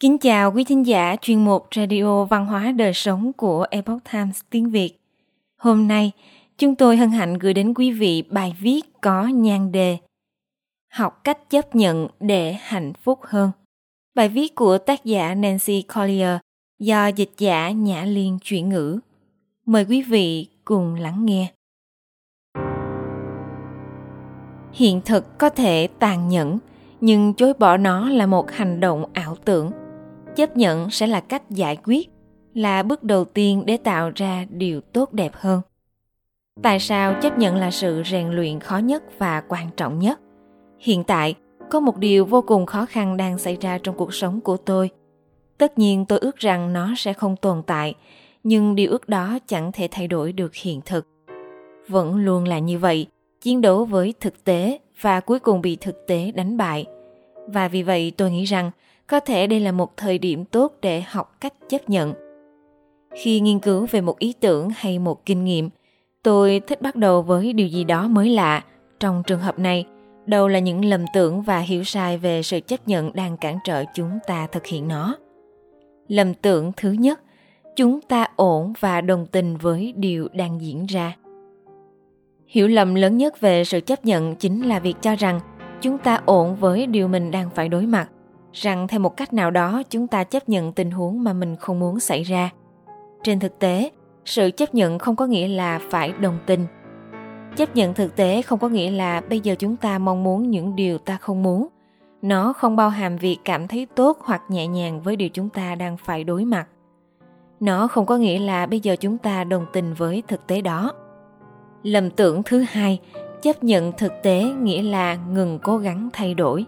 Kính chào quý thính giả chuyên mục Radio Văn hóa Đời Sống của Epoch Times tiếng Việt. Hôm nay, chúng tôi hân hạnh gửi đến quý vị bài viết có nhan đề Học cách chấp nhận để hạnh phúc hơn. Bài viết của tác giả Nancy Collier do dịch giả Nhã Liên chuyển ngữ. Mời quý vị cùng lắng nghe. Hiện thực có thể tàn nhẫn, nhưng chối bỏ nó là một hành động ảo tưởng – chấp nhận sẽ là cách giải quyết, là bước đầu tiên để tạo ra điều tốt đẹp hơn. Tại sao chấp nhận là sự rèn luyện khó nhất và quan trọng nhất? Hiện tại, có một điều vô cùng khó khăn đang xảy ra trong cuộc sống của tôi. Tất nhiên tôi ước rằng nó sẽ không tồn tại, nhưng điều ước đó chẳng thể thay đổi được hiện thực. Vẫn luôn là như vậy, chiến đấu với thực tế và cuối cùng bị thực tế đánh bại và vì vậy tôi nghĩ rằng có thể đây là một thời điểm tốt để học cách chấp nhận. Khi nghiên cứu về một ý tưởng hay một kinh nghiệm, tôi thích bắt đầu với điều gì đó mới lạ. Trong trường hợp này, đâu là những lầm tưởng và hiểu sai về sự chấp nhận đang cản trở chúng ta thực hiện nó. Lầm tưởng thứ nhất, chúng ta ổn và đồng tình với điều đang diễn ra. Hiểu lầm lớn nhất về sự chấp nhận chính là việc cho rằng chúng ta ổn với điều mình đang phải đối mặt, rằng theo một cách nào đó chúng ta chấp nhận tình huống mà mình không muốn xảy ra. Trên thực tế, sự chấp nhận không có nghĩa là phải đồng tình. Chấp nhận thực tế không có nghĩa là bây giờ chúng ta mong muốn những điều ta không muốn. Nó không bao hàm việc cảm thấy tốt hoặc nhẹ nhàng với điều chúng ta đang phải đối mặt. Nó không có nghĩa là bây giờ chúng ta đồng tình với thực tế đó. Lầm tưởng thứ hai chấp nhận thực tế nghĩa là ngừng cố gắng thay đổi.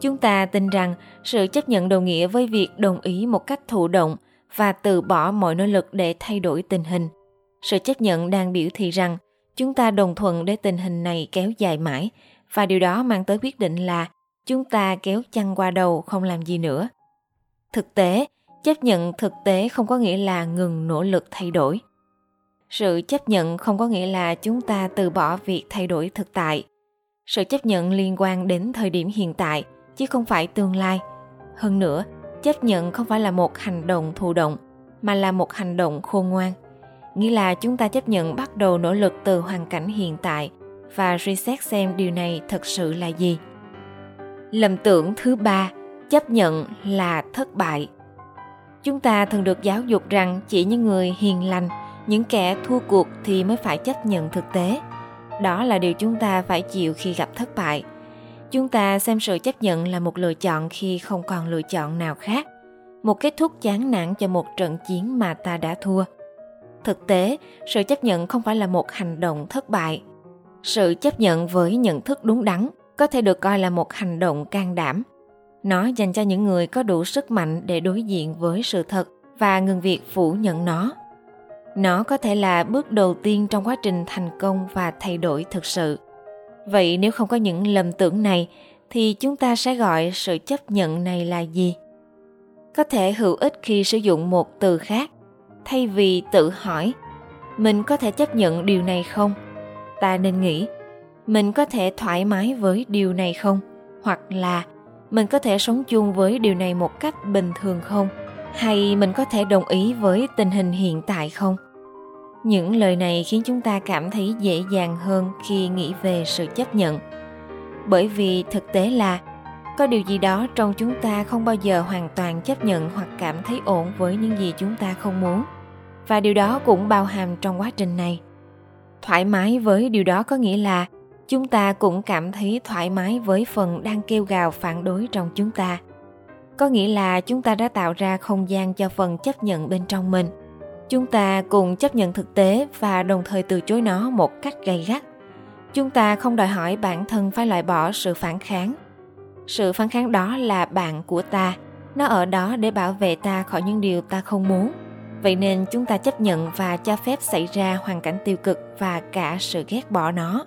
Chúng ta tin rằng sự chấp nhận đồng nghĩa với việc đồng ý một cách thụ động và từ bỏ mọi nỗ lực để thay đổi tình hình. Sự chấp nhận đang biểu thị rằng chúng ta đồng thuận để tình hình này kéo dài mãi và điều đó mang tới quyết định là chúng ta kéo chăn qua đầu không làm gì nữa. Thực tế, chấp nhận thực tế không có nghĩa là ngừng nỗ lực thay đổi sự chấp nhận không có nghĩa là chúng ta từ bỏ việc thay đổi thực tại. Sự chấp nhận liên quan đến thời điểm hiện tại, chứ không phải tương lai. Hơn nữa, chấp nhận không phải là một hành động thụ động, mà là một hành động khôn ngoan. Nghĩa là chúng ta chấp nhận bắt đầu nỗ lực từ hoàn cảnh hiện tại và reset xem điều này thật sự là gì. Lầm tưởng thứ ba, chấp nhận là thất bại. Chúng ta thường được giáo dục rằng chỉ những người hiền lành những kẻ thua cuộc thì mới phải chấp nhận thực tế. Đó là điều chúng ta phải chịu khi gặp thất bại. Chúng ta xem sự chấp nhận là một lựa chọn khi không còn lựa chọn nào khác. Một kết thúc chán nản cho một trận chiến mà ta đã thua. Thực tế, sự chấp nhận không phải là một hành động thất bại. Sự chấp nhận với nhận thức đúng đắn có thể được coi là một hành động can đảm. Nó dành cho những người có đủ sức mạnh để đối diện với sự thật và ngừng việc phủ nhận nó nó có thể là bước đầu tiên trong quá trình thành công và thay đổi thực sự. Vậy nếu không có những lầm tưởng này, thì chúng ta sẽ gọi sự chấp nhận này là gì? Có thể hữu ích khi sử dụng một từ khác, thay vì tự hỏi, mình có thể chấp nhận điều này không? Ta nên nghĩ, mình có thể thoải mái với điều này không? Hoặc là, mình có thể sống chung với điều này một cách bình thường không? Hay mình có thể đồng ý với tình hình hiện tại không? Những lời này khiến chúng ta cảm thấy dễ dàng hơn khi nghĩ về sự chấp nhận. Bởi vì thực tế là, có điều gì đó trong chúng ta không bao giờ hoàn toàn chấp nhận hoặc cảm thấy ổn với những gì chúng ta không muốn. Và điều đó cũng bao hàm trong quá trình này. Thoải mái với điều đó có nghĩa là chúng ta cũng cảm thấy thoải mái với phần đang kêu gào phản đối trong chúng ta. Có nghĩa là chúng ta đã tạo ra không gian cho phần chấp nhận bên trong mình chúng ta cùng chấp nhận thực tế và đồng thời từ chối nó một cách gay gắt. Chúng ta không đòi hỏi bản thân phải loại bỏ sự phản kháng. Sự phản kháng đó là bạn của ta. Nó ở đó để bảo vệ ta khỏi những điều ta không muốn. Vậy nên chúng ta chấp nhận và cho phép xảy ra hoàn cảnh tiêu cực và cả sự ghét bỏ nó.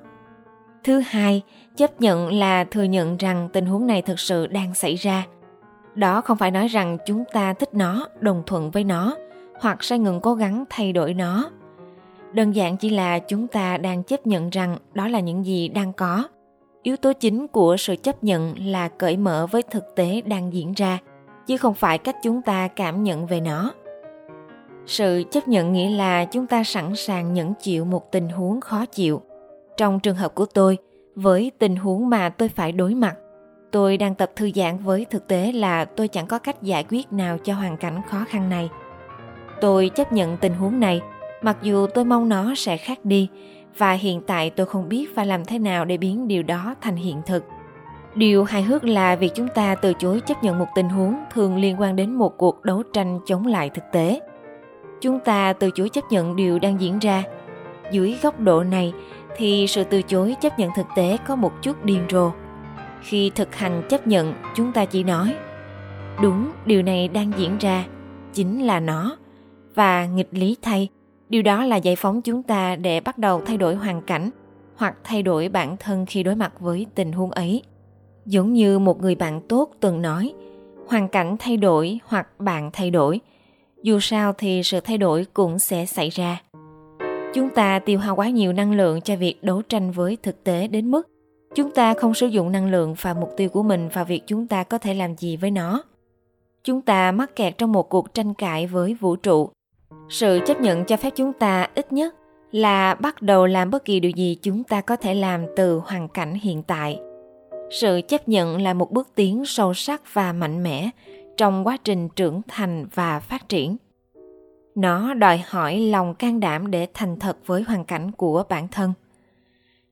Thứ hai, chấp nhận là thừa nhận rằng tình huống này thực sự đang xảy ra. Đó không phải nói rằng chúng ta thích nó, đồng thuận với nó hoặc sẽ ngừng cố gắng thay đổi nó. Đơn giản chỉ là chúng ta đang chấp nhận rằng đó là những gì đang có. Yếu tố chính của sự chấp nhận là cởi mở với thực tế đang diễn ra, chứ không phải cách chúng ta cảm nhận về nó. Sự chấp nhận nghĩa là chúng ta sẵn sàng nhẫn chịu một tình huống khó chịu. Trong trường hợp của tôi, với tình huống mà tôi phải đối mặt, tôi đang tập thư giãn với thực tế là tôi chẳng có cách giải quyết nào cho hoàn cảnh khó khăn này tôi chấp nhận tình huống này. Mặc dù tôi mong nó sẽ khác đi, và hiện tại tôi không biết phải làm thế nào để biến điều đó thành hiện thực. Điều hài hước là việc chúng ta từ chối chấp nhận một tình huống thường liên quan đến một cuộc đấu tranh chống lại thực tế. Chúng ta từ chối chấp nhận điều đang diễn ra. Dưới góc độ này, thì sự từ chối chấp nhận thực tế có một chút điên rồ. Khi thực hành chấp nhận, chúng ta chỉ nói, đúng, điều này đang diễn ra, chính là nó và nghịch lý thay. Điều đó là giải phóng chúng ta để bắt đầu thay đổi hoàn cảnh hoặc thay đổi bản thân khi đối mặt với tình huống ấy. Giống như một người bạn tốt từng nói, hoàn cảnh thay đổi hoặc bạn thay đổi, dù sao thì sự thay đổi cũng sẽ xảy ra. Chúng ta tiêu hao quá nhiều năng lượng cho việc đấu tranh với thực tế đến mức chúng ta không sử dụng năng lượng và mục tiêu của mình vào việc chúng ta có thể làm gì với nó. Chúng ta mắc kẹt trong một cuộc tranh cãi với vũ trụ sự chấp nhận cho phép chúng ta ít nhất là bắt đầu làm bất kỳ điều gì chúng ta có thể làm từ hoàn cảnh hiện tại. Sự chấp nhận là một bước tiến sâu sắc và mạnh mẽ trong quá trình trưởng thành và phát triển. Nó đòi hỏi lòng can đảm để thành thật với hoàn cảnh của bản thân.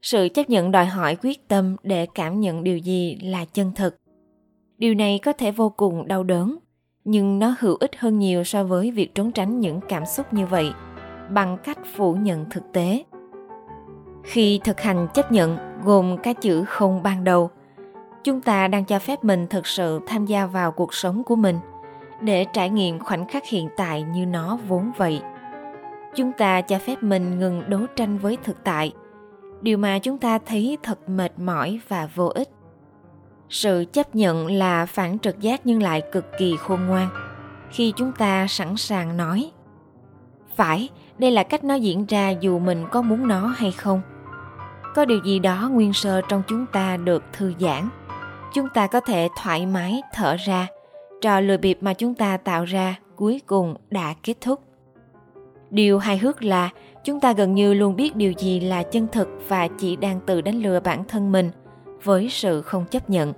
Sự chấp nhận đòi hỏi quyết tâm để cảm nhận điều gì là chân thực. Điều này có thể vô cùng đau đớn nhưng nó hữu ích hơn nhiều so với việc trốn tránh những cảm xúc như vậy bằng cách phủ nhận thực tế. Khi thực hành chấp nhận gồm các chữ không ban đầu, chúng ta đang cho phép mình thực sự tham gia vào cuộc sống của mình để trải nghiệm khoảnh khắc hiện tại như nó vốn vậy. Chúng ta cho phép mình ngừng đấu tranh với thực tại, điều mà chúng ta thấy thật mệt mỏi và vô ích sự chấp nhận là phản trực giác nhưng lại cực kỳ khôn ngoan. Khi chúng ta sẵn sàng nói, phải, đây là cách nó diễn ra dù mình có muốn nó hay không. Có điều gì đó nguyên sơ trong chúng ta được thư giãn. Chúng ta có thể thoải mái thở ra, trò lừa bịp mà chúng ta tạo ra cuối cùng đã kết thúc. Điều hài hước là chúng ta gần như luôn biết điều gì là chân thực và chỉ đang tự đánh lừa bản thân mình với sự không chấp nhận.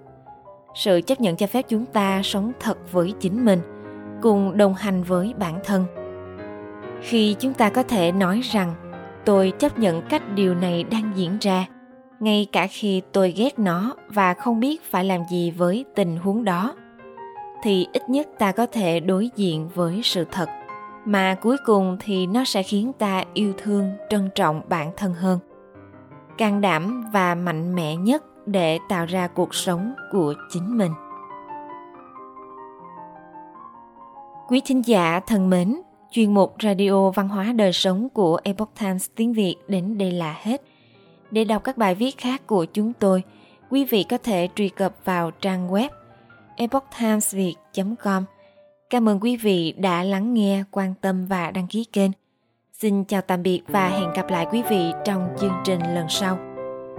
Sự chấp nhận cho phép chúng ta sống thật với chính mình, cùng đồng hành với bản thân. Khi chúng ta có thể nói rằng, tôi chấp nhận cách điều này đang diễn ra, ngay cả khi tôi ghét nó và không biết phải làm gì với tình huống đó, thì ít nhất ta có thể đối diện với sự thật. Mà cuối cùng thì nó sẽ khiến ta yêu thương, trân trọng bản thân hơn. Can đảm và mạnh mẽ nhất để tạo ra cuộc sống của chính mình quý thính giả thân mến chuyên mục radio văn hóa đời sống của epoch times tiếng việt đến đây là hết để đọc các bài viết khác của chúng tôi quý vị có thể truy cập vào trang web epochtimesviet com Cảm ơn quý vị đã lắng nghe, quan tâm và đăng ký kênh. Xin chào tạm biệt và hẹn gặp lại quý vị trong chương trình lần sau.